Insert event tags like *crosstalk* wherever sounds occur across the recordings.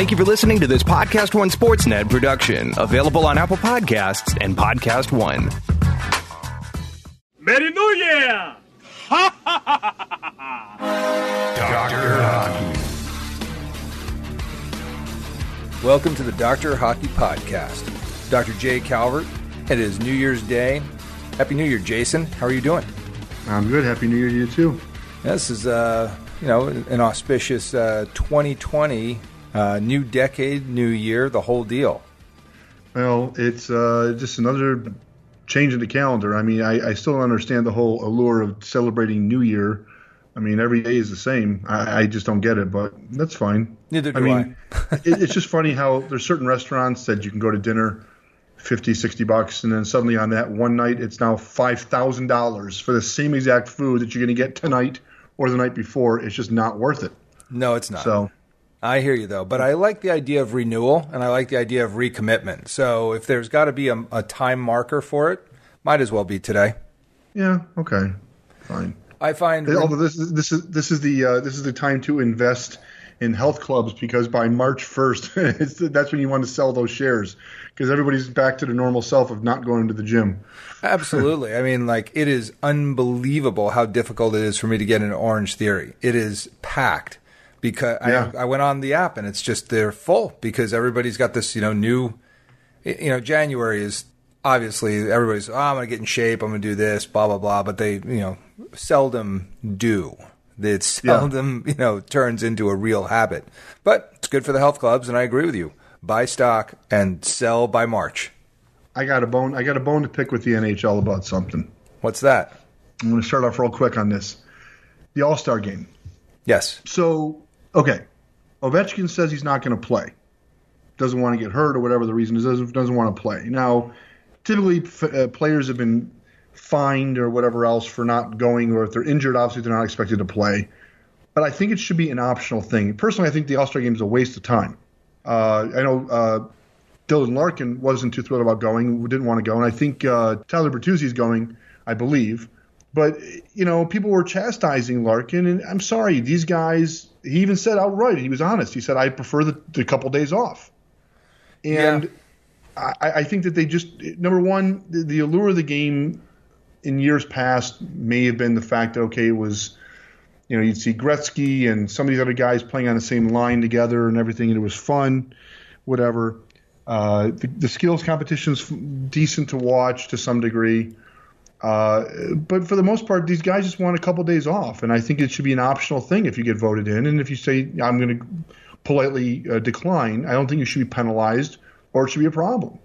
Thank you for listening to this Podcast One Sportsnet production, available on Apple Podcasts and Podcast One. Merry New Year! Doctor Hockey. Welcome to the Doctor Hockey Podcast. Dr. Jay Calvert. It is New Year's Day. Happy New Year, Jason. How are you doing? I'm good. Happy New Year to you too. This is, uh, you know, an auspicious uh, 2020, uh, new decade, new year, the whole deal. Well, it's uh, just another change in the calendar. I mean, I, I, still don't understand the whole allure of celebrating New Year. I mean, every day is the same. I, I just don't get it, but that's fine. Neither do I mean, *laughs* it, it's just funny how there's certain restaurants that you can go to dinner 50, 60 bucks, and then suddenly on that one night, it's now $5,000 for the same exact food that you're going to get tonight or the night before. It's just not worth it. No, it's not. So I hear you though, but I like the idea of renewal and I like the idea of recommitment. So if there's got to be a, a, time marker for it, might as well be today. Yeah. Okay. Fine. I find although this is this is this is the uh, this is the time to invest in health clubs because by March 1st, *laughs* that's when you want to sell those shares because everybody's back to the normal self of not going to the gym. Absolutely. *laughs* I mean, like, it is unbelievable how difficult it is for me to get an Orange Theory. It is packed because yeah. I, I went on the app and it's just they're full because everybody's got this you know new you know January is obviously everybody's oh I'm gonna get in shape I'm gonna do this blah blah blah but they you know seldom do it seldom yeah. *laughs* you know turns into a real habit but it's good for the health clubs and I agree with you buy stock and sell by March. I got a bone I got a bone to pick with the NHL about something. What's that? I'm going to start off real quick on this. The All Star game. Yes. So okay, Ovechkin says he's not going to play. Doesn't want to get hurt or whatever the reason is. Doesn't, doesn't want to play. Now, typically uh, players have been fined or whatever else for not going, or if they're injured, obviously they're not expected to play. But I think it should be an optional thing. Personally, I think the All Star game is a waste of time. Uh, I know uh, Dylan Larkin wasn't too thrilled about going, didn't want to go, and I think uh, Tyler Bertuzzi is going, I believe. But you know, people were chastising Larkin, and I'm sorry, these guys. He even said outright, he was honest. He said, "I prefer the, the couple days off," and yeah. I, I, think that they just number one, the, the, allure of the game in years past may have been the fact that okay, it was. You know, you'd see Gretzky and some of these other guys playing on the same line together and everything, and it was fun, whatever. Uh, the, the skills competition's decent to watch to some degree. Uh, but for the most part, these guys just want a couple days off, and I think it should be an optional thing if you get voted in. And if you say I'm going to politely uh, decline, I don't think you should be penalized or it should be a problem.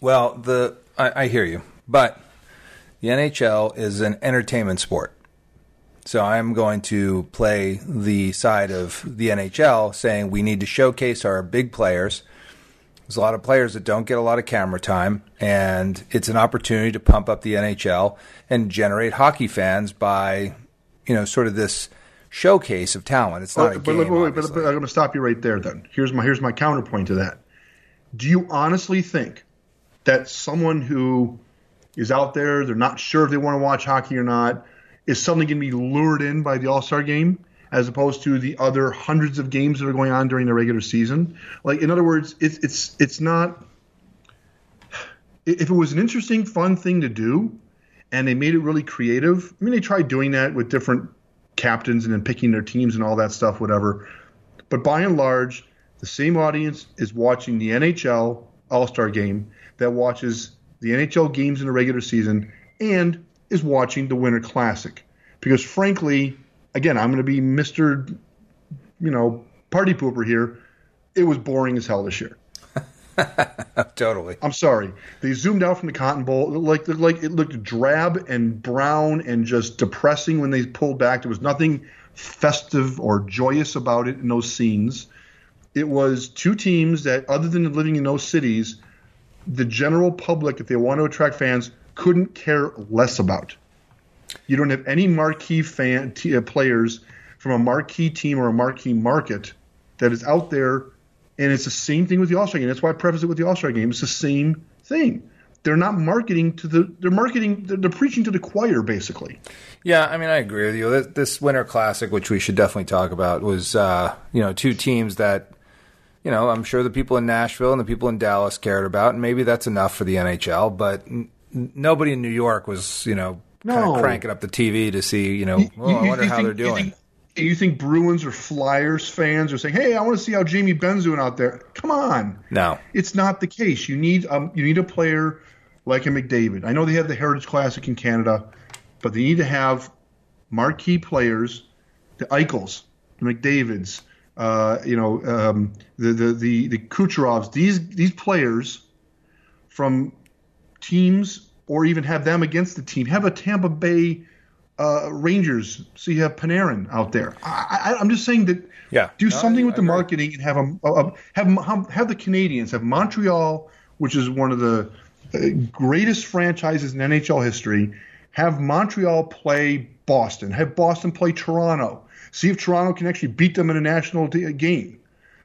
Well, the I, I hear you, but the NHL is an entertainment sport. So I'm going to play the side of the NHL saying we need to showcase our big players there's a lot of players that don't get a lot of camera time, and it's an opportunity to pump up the NHL and generate hockey fans by, you know, sort of this showcase of talent. It's not oh, a game. But, wait, but, but I'm going to stop you right there. Then here's my here's my counterpoint to that. Do you honestly think that someone who is out there, they're not sure if they want to watch hockey or not, is suddenly going to be lured in by the All Star game? As opposed to the other hundreds of games that are going on during the regular season. Like in other words, it's it's it's not. If it was an interesting, fun thing to do, and they made it really creative, I mean, they tried doing that with different captains and then picking their teams and all that stuff, whatever. But by and large, the same audience is watching the NHL All Star game that watches the NHL games in the regular season and is watching the Winter Classic. Because frankly, again, I'm going to be Mister, you know, party pooper here. It was boring as hell this year. *laughs* totally. I'm sorry. They zoomed out from the Cotton Bowl, like like it looked drab and brown and just depressing when they pulled back. There was nothing festive or joyous about it in those scenes. It was two teams that, other than living in those cities, the general public, if they want to attract fans, couldn't care less about. You don't have any marquee fan t- uh, players from a marquee team or a marquee market that is out there, and it's the same thing with the All Star game. That's why I preface it with the All Star game. It's the same thing. They're not marketing to the. They're marketing. They're, they're preaching to the choir, basically. Yeah, I mean, I agree with you. This, this Winter Classic, which we should definitely talk about, was uh, you know two teams that you know, I'm sure the people in Nashville and the people in Dallas cared about, and maybe that's enough for the NHL. But n- nobody in New York was, you know, no. kind of cranking up the TV to see, you know, you, oh, I wonder how think, they're doing. You think, you think, Bruins or Flyers fans are saying, "Hey, I want to see how Jamie Benn's doing out there"? Come on, no, it's not the case. You need um, you need a player like a McDavid. I know they have the Heritage Classic in Canada, but they need to have marquee players, the Eichels, the McDavids, uh, you know, um, the, the the the Kucherovs. These these players from teams, or even have them against the team. Have a Tampa Bay uh, Rangers, so you have Panarin out there. I, am just saying that. Yeah. Do no, something I, with I the agree. marketing and have them have have the Canadiens have Montreal, which is one of the greatest franchises in NHL history. Have Montreal play Boston. Have Boston play Toronto. See if Toronto can actually beat them in a national game.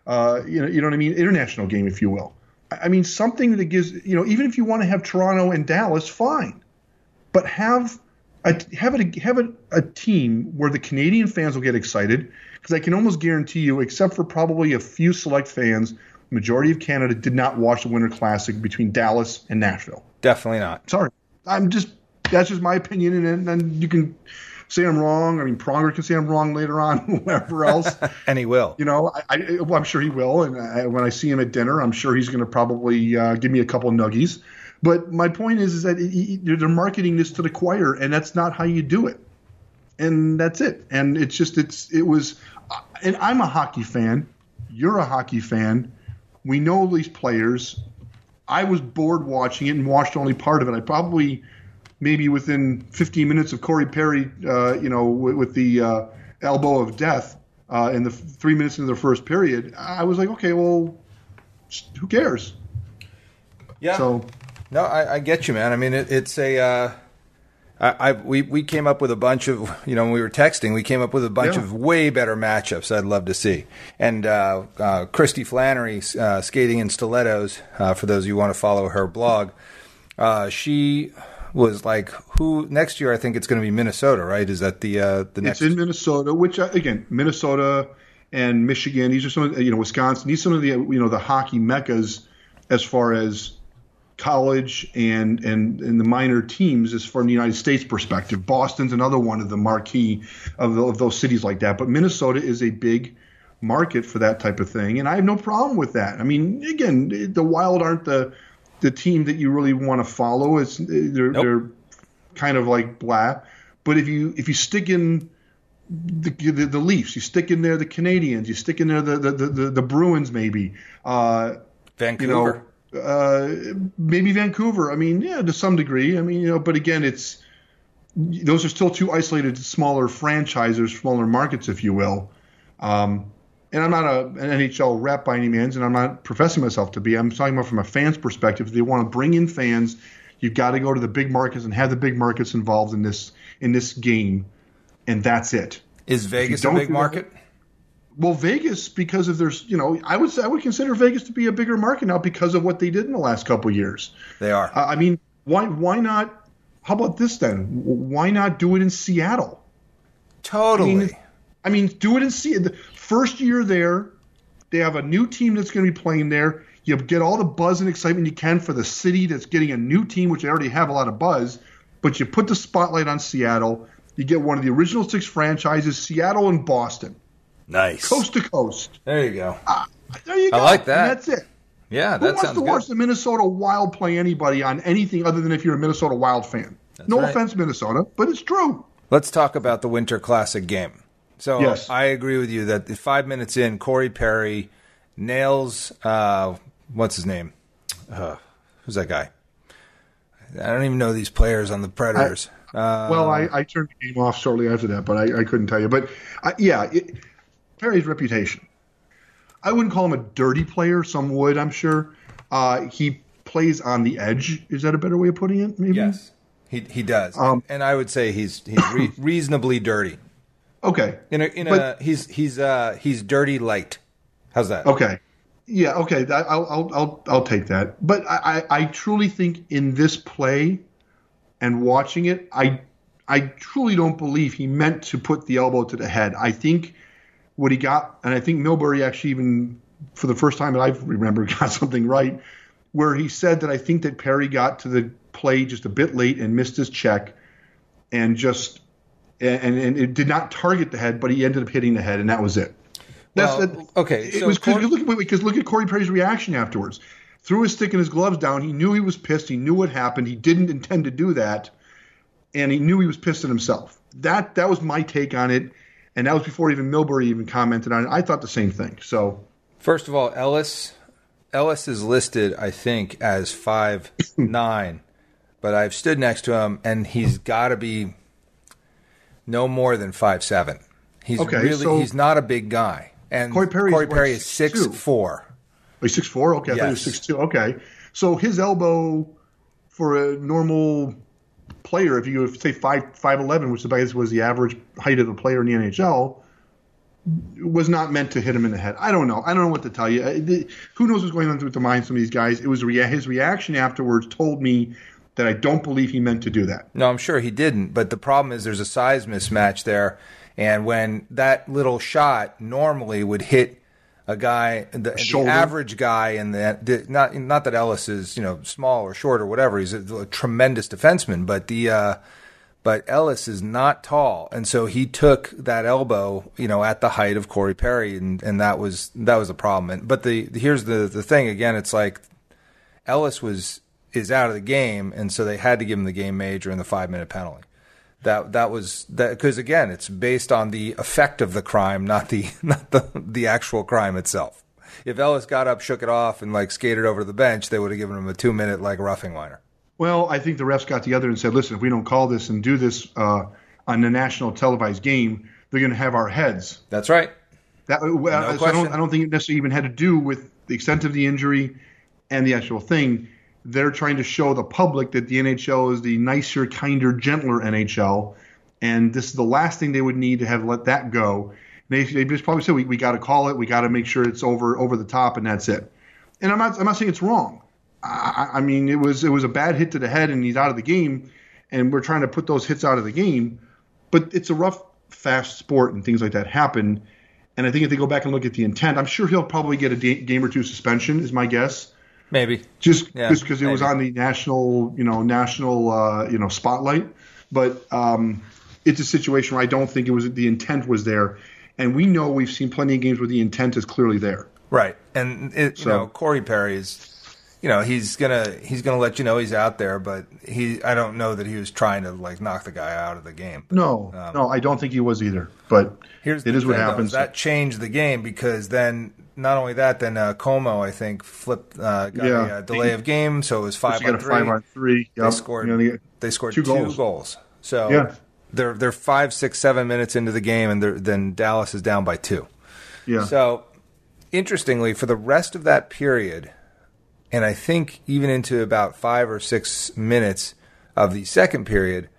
Uh, you know, you know what I mean? International game, if you will. I mean, something that gives you know, even if you want to have Toronto and Dallas, fine, but have a, have it have a, a team where the Canadian fans will get excited because I can almost guarantee you, except for probably a few select fans, majority of Canada did not watch the Winter Classic between Dallas and Nashville. Definitely not. Sorry, I'm just that's just my opinion, and, and you can say I'm wrong. I mean, Pronger can say I'm wrong later on, *laughs* whoever else. and he will. You know, I, I, well, I'm sure he will. And I, when I see him at dinner, I'm sure he's going to probably uh, give me a couple nuggies. But my point is, is that he, they're marketing this to the choir, and that's not how you do it. And that's it. And it's just, it's, it was, and I'm a hockey fan. You're a hockey fan. We know these players. I was bored watching it and watched only part of it. I probably maybe within 15 minutes of Corey Perry, uh, you know, with, with the uh, elbow of death uh, in the three minutes into the first period, I was like, okay, well, who cares? Yeah. So, no, I, I get you, man. I mean, it, it's a. Uh, I, I, we we came up with a bunch of you know when we were texting we came up with a bunch yeah. of way better matchups I'd love to see and uh, uh, Christy Flannery uh, skating in stilettos uh, for those of you who want to follow her blog uh, she was like who next year I think it's going to be Minnesota, right? Is that the uh, the next? It's in Minnesota, which uh, again Minnesota and Michigan. These are some of you know Wisconsin. These are some of the you know the hockey meccas as far as college and and and the minor teams as from the United States perspective. Boston's another one of the marquee of, the, of those cities like that. But Minnesota is a big market for that type of thing, and I have no problem with that. I mean, again, the Wild aren't the the team that you really want to follow. It's they're, nope. they're kind of like blah. But if you if you stick in the, the, the Leafs, you stick in there the Canadiens, you stick in there the the, the, the Bruins maybe. Uh, Vancouver. You know, uh, maybe Vancouver. I mean, yeah, to some degree. I mean, you know, but again, it's those are still two isolated, smaller franchises, smaller markets, if you will. Um, and I'm not a, an NHL rep by any means, and I'm not professing myself to be. I'm talking about from a fan's perspective. If they want to bring in fans, you've got to go to the big markets and have the big markets involved in this in this game, and that's it. Is Vegas a big market? That, well, Vegas, because of there's, you know, I would say I would consider Vegas to be a bigger market now because of what they did in the last couple years. They are. Uh, I mean, why why not? How about this then? Why not do it in Seattle? Totally. I mean, I mean do it in Seattle. First year there, they have a new team that's going to be playing there. You get all the buzz and excitement you can for the city that's getting a new team, which they already have a lot of buzz. But you put the spotlight on Seattle. You get one of the original six franchises, Seattle and Boston. Nice. Coast to coast. There you go. Uh, there you go. I like that. And that's it. Yeah, Who that wants sounds to good. watch the Minnesota Wild play anybody on anything other than if you're a Minnesota Wild fan? That's no right. offense, Minnesota, but it's true. Let's talk about the Winter Classic game. So yes. I agree with you that five minutes in, Corey Perry nails uh, what's his name? Uh, who's that guy? I don't even know these players on the Predators. I, uh, well, I, I, turned the game off shortly after that, but I, I couldn't tell you. But uh, yeah, it, Perry's reputation. I wouldn't call him a dirty player. Some would, I'm sure. Uh, he plays on the edge. Is that a better way of putting it? Maybe. Yes, he he does. Um, and I would say he's he's re- reasonably dirty. Okay. In a in but, a he's he's uh he's dirty light. How's that? Okay. Yeah. Okay. I'll I'll I'll I'll take that. But I I truly think in this play, and watching it, I I truly don't believe he meant to put the elbow to the head. I think what he got, and I think Milbury actually even for the first time that I remember *laughs* got something right, where he said that I think that Perry got to the play just a bit late and missed his check, and just and and it did not target the head, but he ended up hitting the head, and that was it. That's well, okay. It so was because look because look at Corey Perry's reaction afterwards. Threw his stick and his gloves down. He knew he was pissed. He knew what happened. He didn't intend to do that, and he knew he was pissed at himself. That that was my take on it, and that was before even Milbury even commented on it. I thought the same thing. So, first of all, Ellis Ellis is listed, I think, as five nine, but I've stood next to him, and he's got to be no more than five seven. He's okay, really so he's not a big guy. And Corey Perry, Corey Perry is six two. four. Oh, he's six four. Okay, I yes. thought he was six two. Okay, so his elbow for a normal player, if you say five five eleven, which I guess was the average height of a player in the NHL, was not meant to hit him in the head. I don't know. I don't know what to tell you. Who knows what's going on through the minds of some of these guys? It was rea- his reaction afterwards told me that I don't believe he meant to do that. No, I'm sure he didn't. But the problem is there's a size mismatch there, and when that little shot normally would hit a guy, the, the average guy, and the, not not that Ellis is you know small or short or whatever. He's a, a tremendous defenseman, but the uh, but Ellis is not tall, and so he took that elbow, you know, at the height of Corey Perry, and, and that was that was a problem. And, but the here's the the thing again, it's like Ellis was is out of the game, and so they had to give him the game major and the five minute penalty. That that was that because again, it's based on the effect of the crime, not the *laughs* not the the actual crime itself. If Ellis got up, shook it off, and like skated over to the bench, they would have given him a two minute like roughing liner. Well, I think the refs got together and said, listen, if we don't call this and do this uh, on the national televised game, they're going to have our heads. That's right. That, no so I, don't, I don't think it necessarily even had to do with the extent of the injury and the actual thing. They're trying to show the public that the NHL is the nicer, kinder, gentler NHL. And this is the last thing they would need to have let that go. They, they just probably said, we, we got to call it. We got to make sure it's over over the top, and that's it. And I'm not, I'm not saying it's wrong. I, I mean, it was it was a bad hit to the head, and he's out of the game. And we're trying to put those hits out of the game, but it's a rough, fast sport, and things like that happen. And I think if they go back and look at the intent, I'm sure he'll probably get a game or two suspension, is my guess. Maybe just yeah, just because it was on the national, you know, national, uh, you know, spotlight. But um, it's a situation where I don't think it was the intent was there, and we know we've seen plenty of games where the intent is clearly there. Right, and it, so, you know, Corey Perry is you know he's gonna he's gonna let you know he's out there, but he I don't know that he was trying to like knock the guy out of the game. No, um, no, I don't think he was either. But here's it is what happens. Though, that changed the game because then not only that, then uh, Comeau I think flipped uh, got yeah. a, uh, delay of game, so it was five on three. Five on three. Yep. They scored. You know, they, they, scored two, two goals. goals. So yeah. they're they're five, six, seven minutes into the game, and then Dallas is down by two. Yeah. So interestingly, for the rest of that period and I think even into about five or six minutes of the second period,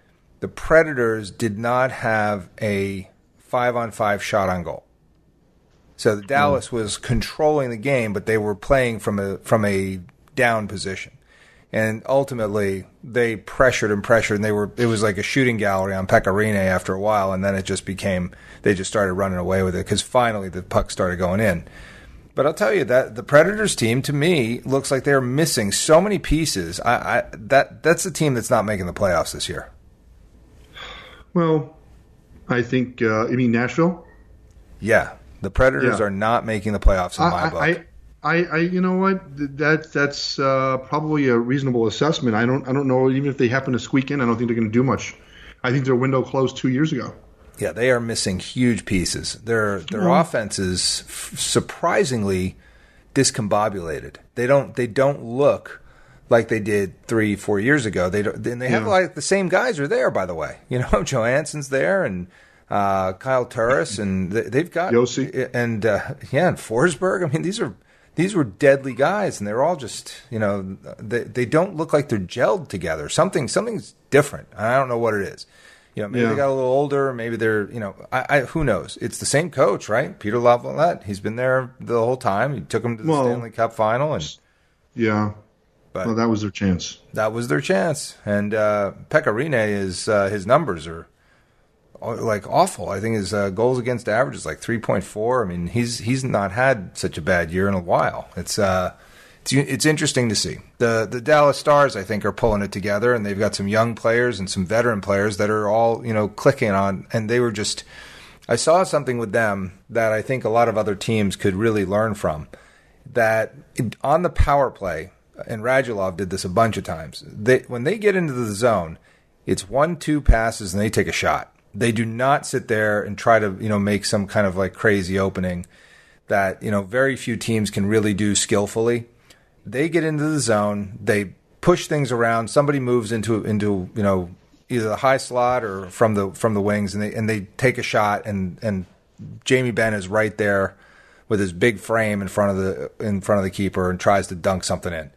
the Predators did not have a five on five shot on goal. So the Dallas mm. was controlling the game, but they were playing from a from a down position. And ultimately, they pressured and pressured, and they were. It was like a shooting gallery on Pekka Rinne after a while, and then it just became. They just started running away with it because finally the puck started going in. But I'll tell you that the Predators team, to me, looks like they're missing so many pieces. I, I that that's the team that's not making the playoffs this year. Well, I think uh, you mean Nashville. Yeah, the Predators yeah. are not making the playoffs in I, my book. I, I, I, you know what? That that's uh, probably a reasonable assessment. I don't, I don't know. Even if they happen to squeak in, I don't think they're going to do much. I think their window closed two years ago. Yeah, they are missing huge pieces. Their their yeah. offense is f- surprisingly discombobulated. They don't they don't look like they did three four years ago. They don't, and they have yeah. like the same guys are there. By the way, you know *laughs* Johansen's there and uh, Kyle Turris and they, have got Josi and uh, yeah and Forsberg. I mean these are these were deadly guys and they're all just you know they they don't look like they're gelled together. Something something's different. I don't know what it is. You know, maybe yeah. they got a little older. Maybe they're, you know, I, I, who knows? It's the same coach, right? Peter Laviolette. He's been there the whole time. He took them to the well, Stanley Cup final, and yeah, but well, that was their chance. That was their chance. And uh, Pekka Rinne is uh, his numbers are like awful. I think his uh, goals against average is like 3.4. I mean, he's he's not had such a bad year in a while. It's uh it's, it's interesting to see. The the Dallas Stars I think are pulling it together and they've got some young players and some veteran players that are all, you know, clicking on and they were just I saw something with them that I think a lot of other teams could really learn from. That on the power play, and Radulov did this a bunch of times. They when they get into the zone, it's one two passes and they take a shot. They do not sit there and try to you know make some kind of like crazy opening that you know very few teams can really do skillfully. They get into the zone, they push things around. Somebody moves into into you know either the high slot or from the from the wings, and they and they take a shot, and and Jamie Benn is right there with his big frame in front of the in front of the keeper and tries to dunk something in.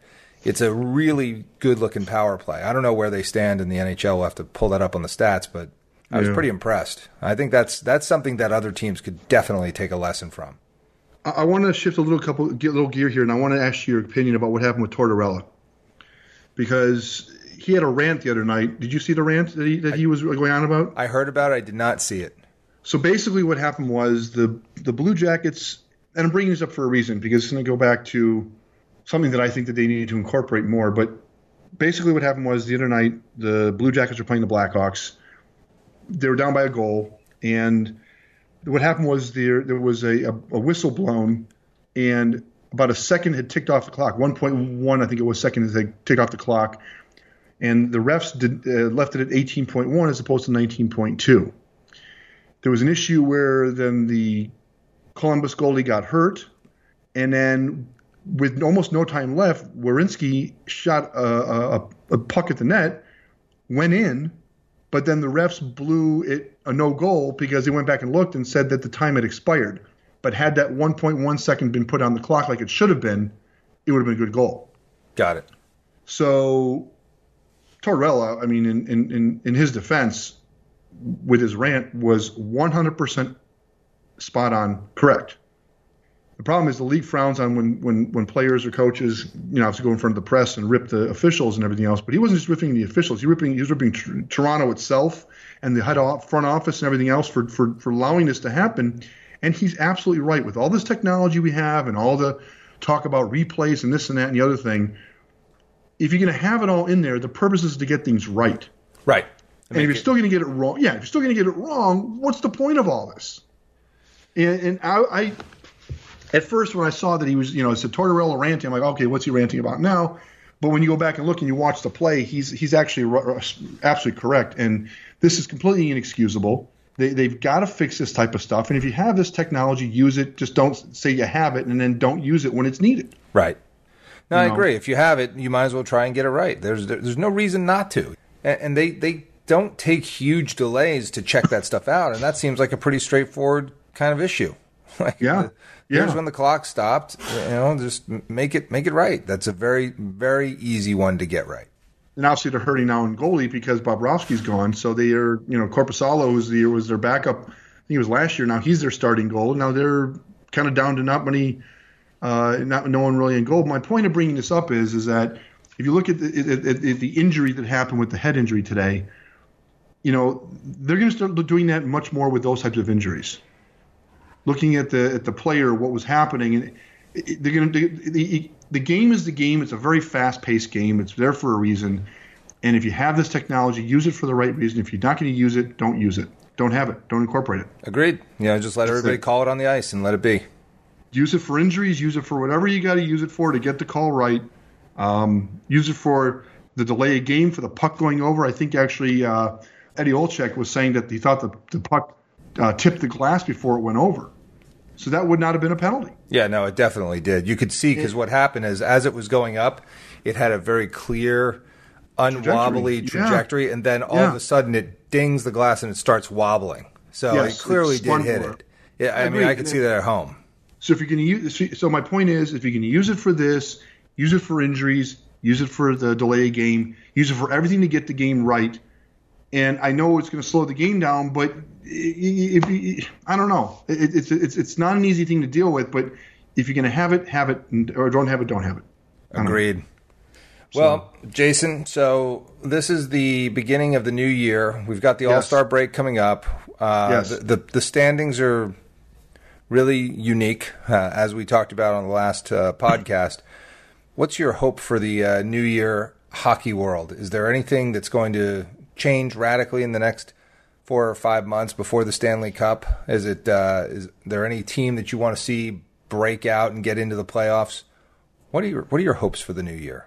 It's a really good looking power play. I don't know where they stand in the NHL. We'll have to pull that up on the stats, but I was yeah. pretty impressed. I think that's that's something that other teams could definitely take a lesson from. I, I want to shift a little couple get a little gear here, and I want to ask you your opinion about what happened with Tortorella because he had a rant the other night. Did you see the rant that he that I, he was going on about? I heard about it. I did not see it. So basically, what happened was the the Blue Jackets, and I'm bringing this up for a reason because it's going to go back to something that I think that they need to incorporate more. But basically, what happened was the other night the Blue Jackets were playing the Blackhawks. They were down by a goal, and what happened was there there was a, a, a whistle blown, and about a second had ticked off the clock. 1.1, I think it was seconds had ticked off the clock and the refs did, uh, left it at 18.1 as opposed to 19.2. There was an issue where then the Columbus goalie got hurt, and then with almost no time left, Werenski shot a, a, a puck at the net, went in, but then the refs blew it a no goal because they went back and looked and said that the time had expired. But had that 1.1 second been put on the clock like it should have been, it would have been a good goal. Got it. So Tortorella, uh, I mean, in, in, in his defense, with his rant, was 100% spot on correct. The problem is the league frowns on when, when, when players or coaches, you know, have to go in front of the press and rip the officials and everything else. But he wasn't just ripping the officials; he ripping he was ripping tr- Toronto itself and the head off, front office and everything else for, for for allowing this to happen. And he's absolutely right with all this technology we have and all the talk about replays and this and that and the other thing if you're going to have it all in there, the purpose is to get things right. Right. And if you're it, still going to get it wrong, yeah, if you're still going to get it wrong, what's the point of all this? And, and I, I, at first when I saw that he was, you know, it's a Tortorella ranting, I'm like, okay, what's he ranting about now? But when you go back and look and you watch the play, he's he's actually absolutely correct, and this is completely inexcusable. They, they've got to fix this type of stuff, and if you have this technology, use it. Just don't say you have it and then don't use it when it's needed. Right. No, I know? agree. If you have it, you might as well try and get it right. There's there's no reason not to. And they they don't take huge delays to check that stuff out, and that seems like a pretty straightforward kind of issue. *laughs* like yeah. The, here's when the clock stopped. You know, just make it make it right. That's a very very easy one to get right. And obviously they're hurting now in goalie because Bobrovsky's gone. So they are, you know, Korpisalo was the was their backup. I think it was last year. Now he's their starting goal. Now they're kind of down to not many uh, not no one really in goal. My point of bringing this up is is that if you look at the, at, at the injury that happened with the head injury today, you know they're going to start doing that much more with those types of injuries. Looking at the at the player, what was happening, and they're going to the, the game is the game. It's a very fast paced game. It's there for a reason. And if you have this technology, use it for the right reason. If you're not going to use it, don't use it. Don't have it. Don't incorporate it. Agreed. Yeah, just let everybody call it on the ice and let it be use it for injuries, use it for whatever you got to use it for to get the call right. Um, use it for the delay of game for the puck going over. I think actually uh, Eddie Olczyk was saying that he thought the, the puck uh, tipped the glass before it went over. So that would not have been a penalty. Yeah, no, it definitely did. You could see because what happened is as it was going up, it had a very clear, unwobbly trajectory, trajectory yeah. and then all yeah. of a sudden it dings the glass and it starts wobbling. So yes, it clearly did hit it. Yeah, I, I mean, I could see that at home. So if you're going to use, so my point is, if you're going to use it for this, use it for injuries, use it for the delay game, use it for everything to get the game right. And I know it's going to slow the game down, but if, if I don't know, it, it's it's it's not an easy thing to deal with. But if you're going to have it, have it, or don't have it, don't have it. Agreed. So. Well, Jason, so this is the beginning of the new year. We've got the yes. All Star break coming up. Uh, yes. The, the, the standings are really unique, uh, as we talked about on the last uh, podcast. What's your hope for the uh, new year hockey world? Is there anything that's going to change radically in the next four or five months before the Stanley Cup? Is it uh, is there any team that you want to see break out and get into the playoffs? What are your What are your hopes for the new year?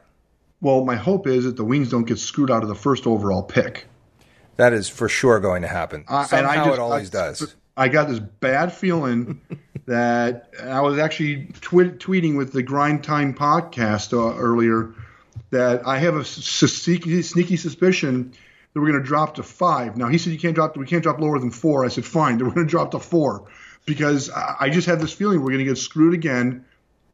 Well, my hope is that the Wings don't get screwed out of the first overall pick. That is for sure going to happen. Uh, Somehow just, it always I, does. I got this bad feeling *laughs* that I was actually twi- tweeting with the Grind Time podcast uh, earlier that I have a sneaky, sneaky suspicion that we're going to drop to five. Now he said you can't drop, we can't drop lower than four. I said fine, we're going to drop to four because I just have this feeling we're going to get screwed again.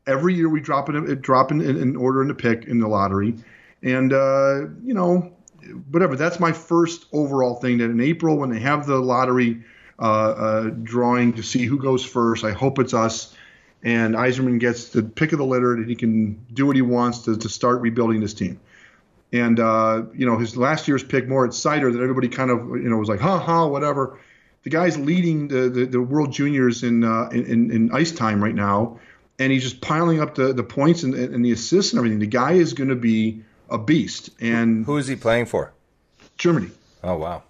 Every year we drop in, drop in, in order in the pick in the lottery, and uh, you know whatever. That's my first overall thing. That in April when they have the lottery uh, uh, drawing to see who goes first. I hope it's us. And Yzerman gets the pick of the litter and he can do what he wants to, to start rebuilding this team. And, uh, you know, his last year's pick, Moritz Seider, that everybody kind of, you know, was like, ha ha, whatever. The guy's leading the, the, the World Juniors in, uh, in, in ice time right now. And he's just piling up the, the points and, and the assists and everything. The guy is going to be a beast. And who is he playing for? Germany. Oh, wow.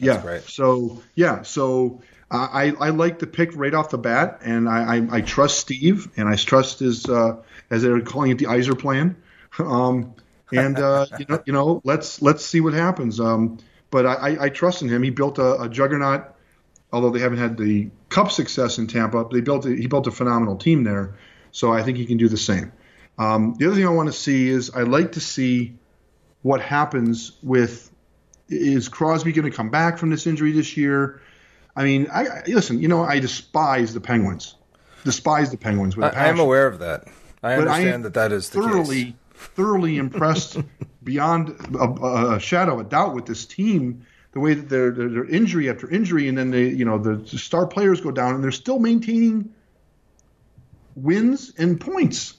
That's yeah. Great. So yeah. So I I like the pick right off the bat, and I I, I trust Steve, and I trust his uh, as they're calling it the Yzer plan. *laughs* Um, and uh, *laughs* you know you know let's let's see what happens. Um, but I, I trust in him. He built a, a juggernaut. Although they haven't had the cup success in Tampa, they built a, he built a phenomenal team there. So I think he can do the same. Um, the other thing I want to see is I like to see what happens with is Crosby going to come back from this injury this year? I mean, I, I listen. You know, I despise the Penguins. Despise the Penguins. With I, am aware of that. I but understand I that that is thoroughly, thoroughly impressed *laughs* beyond a, a, shadow of a doubt with this team. The way that they're, they're, they're injury after injury, and then they, you know, the star players go down, and they're still maintaining wins and points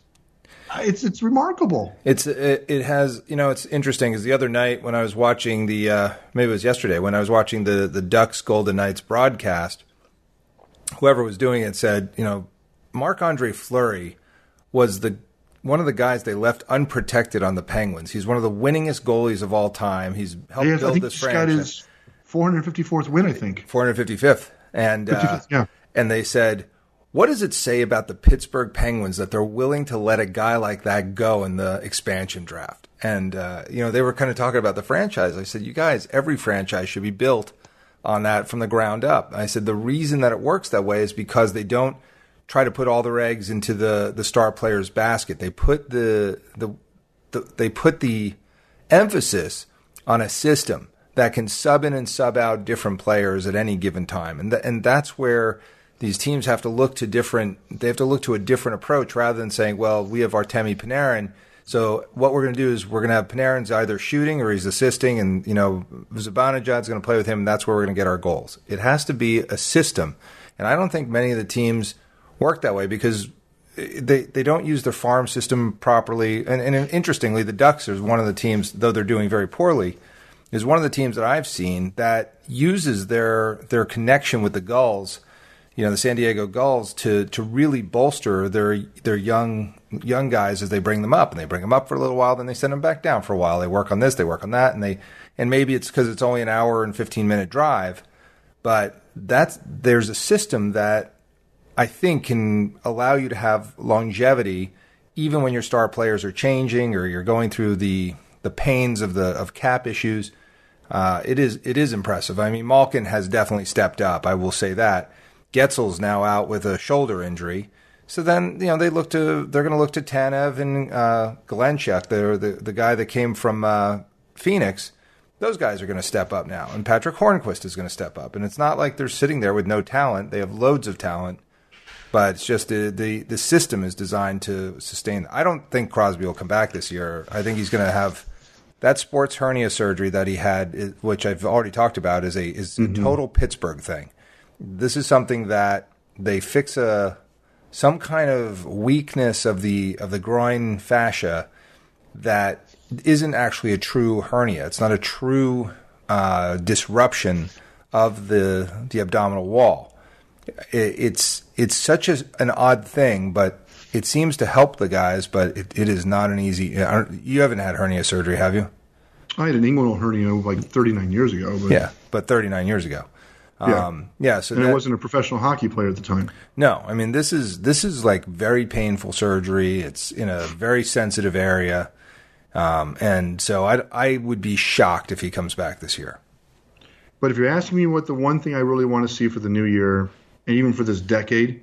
it's it's remarkable. It's it, it has you know it's interesting because the other night when I was watching the uh, maybe it was yesterday when I was watching the the Ducks Golden Knights broadcast, whoever was doing it said you know Marc Andre Fleury was the one of the guys they left unprotected on the Penguins. He's one of the winningest goalies of all time. He's helped has, build this franchise. Got his 454th win, I think. 455th, and uh, yeah. and they said what does it say about the Pittsburgh Penguins that they're willing to let a guy like that go in the expansion draft? And, uh, you know, they were kind of talking about the franchise. I said, you guys, every franchise should be built on that from the ground up. I said, the reason that it works that way is because they don't try to put all their eggs into the, the star player's basket. They put the, the, the they put the emphasis on a system that can sub in and sub out different players at any given time. And, th- and that's where, these teams have to look to different they have to look to a different approach rather than saying, well, we have Artemi Panarin. So what we're going to do is we're going to have Panarin's either shooting or he's assisting, and you know Zibanejad's going to play with him, and that's where we're going to get our goals. It has to be a system, and I don't think many of the teams work that way because they they don't use their farm system properly. And, and interestingly, the Ducks is one of the teams, though they're doing very poorly, is one of the teams that I've seen that uses their their connection with the Gulls you know the San Diego Gulls to to really bolster their their young young guys as they bring them up and they bring them up for a little while then they send them back down for a while they work on this they work on that and they and maybe it's because it's only an hour and 15 minute drive but that's there's a system that I think can allow you to have longevity even when your star players are changing or you're going through the the pains of the of cap issues uh, it is it is impressive I mean Malkin has definitely stepped up I will say that Guentzel's now out with a shoulder injury. So then, you know, they look to they're going to look to Tanev and uh, the, the the guy that came from uh, Phoenix. Those guys are going to step up now, and Patric Hornqvist is going to step up. And it's not like they're sitting there with no talent; they have loads of talent. But it's just the the, the system is designed to sustain. I don't think Crosby will come back this year. I think he's going to have that sports hernia surgery that he had, which I've already talked about, is a is mm-hmm. a total Pittsburgh thing this is something that they fix a some kind of weakness of the of the groin fascia that isn't actually a true hernia. It's not a true uh, disruption of the the abdominal wall. It, it's it's such a, an odd thing, but it seems to help the guys. But it, it is not an easy. You haven't had hernia surgery, have you? I had an inguinal hernia like 39 years ago. But yeah, but 39 years ago. Yeah. Um, yeah. So and that, I wasn't a professional hockey player at the time. No, I mean this is this is like very painful surgery. It's in a very sensitive area, um, and so I I would be shocked if he comes back this year. But if you're asking me what the one thing I really want to see for the new year, and even for this decade,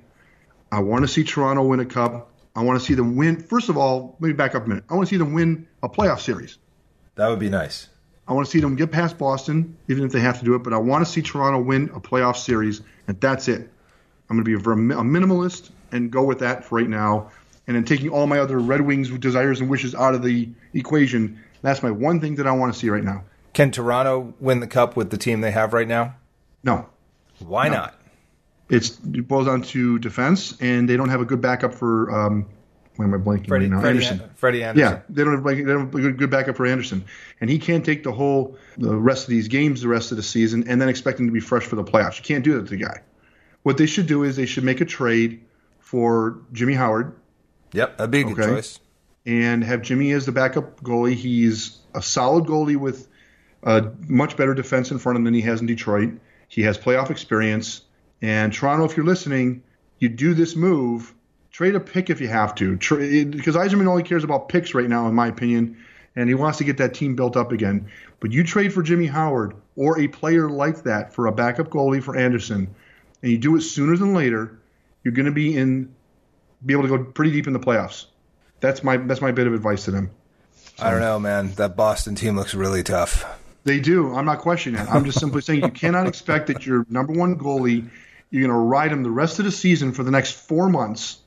I want to see Toronto win a cup. I want to see them win. First of all, let me back up a minute. I want to see them win a playoff series. That would be nice. I want to see them get past Boston, even if they have to do it. But I want to see Toronto win a playoff series, and that's it. I'm going to be a, a minimalist and go with that for right now. And then taking all my other Red Wings desires and wishes out of the equation, that's my one thing that I want to see right now. Can Toronto win the cup with the team they have right now? No. Why No. not? It's, it boils down to defense, and they don't have a good backup for. Um, why am I blanking Freddie, right now? Freddie, Andersen. An- Freddie Andersen. Yeah, they don't have like they don't have a good, good backup for Andersen, and he can't take the whole the rest of these games, the rest of the season, and then expect him to be fresh for the playoffs. You can't do that to the guy. What they should do is they should make a trade for Jimmy Howard Yep, that'd be a good Okay. choice. and have Jimmy as the backup goalie. He's a solid goalie with a much better defense in front of him than he has in Detroit. He has playoff experience. And Toronto, if you're listening, you do this move, trade a pick if you have to. Because Yzerman only cares about picks right now, in my opinion, and he wants to get that team built up again. But you trade for Jimmy Howard or a player like that for a backup goalie for Andersen, and you do it sooner than later, you're going to be in, be able to go pretty deep in the playoffs. That's my that's my bit of advice to them. I don't know, man. That Boston team looks really tough. They do. I'm not questioning it. I'm just simply saying you cannot expect that your number one goalie, you're going to ride him the rest of the season for the next four months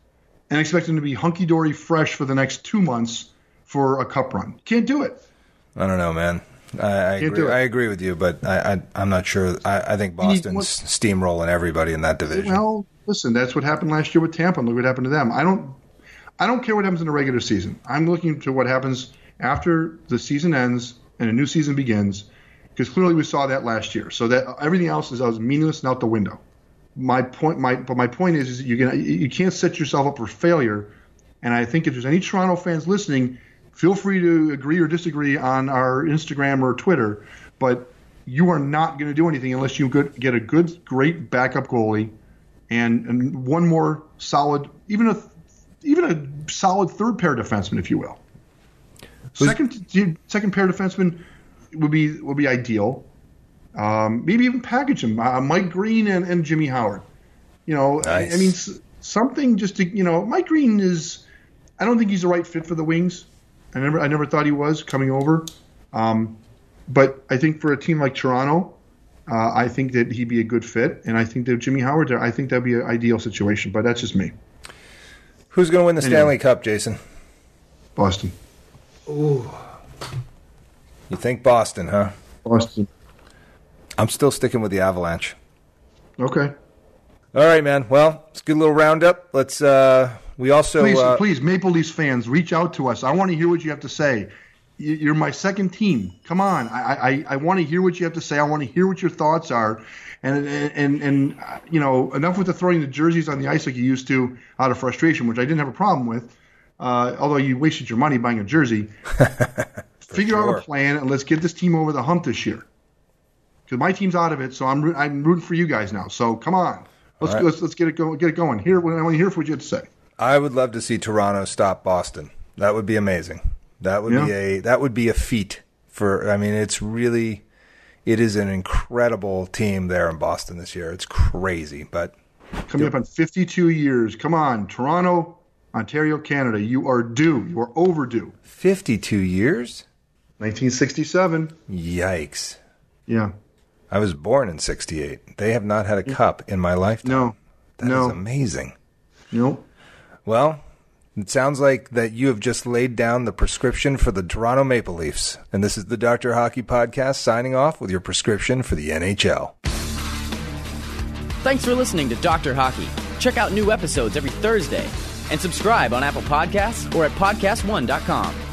and expect him to be hunky dory fresh for the next two months for a cup run. Can't do it. I don't know, man. I, I agree. I agree with you, but I, I I'm not sure. I, I think Boston's what- steamrolling everybody in that division. Well, listen, that's what happened last year with Tampa. Look what happened to them. I don't, I don't care what happens in the regular season. I'm looking to what happens after the season ends and a new season begins, because clearly we saw that last year. So that everything else is, is meaningless and out the window. My point, my but my point is, is you can you can't set yourself up for failure. And I think if there's any Toronto fans listening, feel free to agree or disagree on our Instagram or Twitter. But you are not going to do anything unless you good, get a good, great backup goalie and, and one more solid, even a even a solid third pair defenseman, if you will. Second second pair defenseman would be would be ideal. Um, maybe even package them, uh, Mike Green and, and Jimmy Howard. You know, I- Nice. I, mean something just to you know, Mike Green is. I don't think he's the right fit for the Wings. I never I never thought he was coming over. Um, but I think for a team like Toronto, uh, I think that he'd be a good fit, and I think that Jimmy Howard there, I think that'd be an ideal situation. But that's just me, Who's going to win the Anyway. Stanley Cup, Jason? Boston. Oh. You think Boston, huh? Boston. I'm still sticking with the Avalanche. Okay. All right, man. Well, it's a good little roundup. Let's. uh We also. Please, uh, please, Maple Leafs fans, reach out to us. I want to hear what you have to say. You- You're my second team. Come on, I I, I want to hear what you have to say. I want to hear what your thoughts are, and and and you know enough with the throwing the jerseys on the ice like you used to out of frustration, which I didn't have a problem with. Uh, although you wasted your money buying a jersey, *laughs* figure out a plan and let's get this team over the hump this year. Because my team's out of it, so I'm I'm rooting for you guys now. So come on, let's right. let's, let's get it going. Get it going. Here, I want to hear what you have to say. I would love to see Toronto stop Boston. That would be amazing. That would be a that would be a feat for I mean it's really it is an incredible team there in Boston this year. It's crazy, but Coming up on 52 years. Come on, Toronto, Ontario, Canada. You are due. You are overdue. 52 years? 1967. Yikes. Yeah. I was born in 68. They have not had a mm. cup in my lifetime. No. That is no. amazing. Nope. Well, it sounds like that you have just laid down the prescription for the Toronto Maple Leafs. And this is the Dr. Hockey Podcast signing off with your prescription for the NHL. Thanks for listening to Dr. Hockey. Check out new episodes every Thursday and subscribe on Apple Podcasts or at podcastone.com.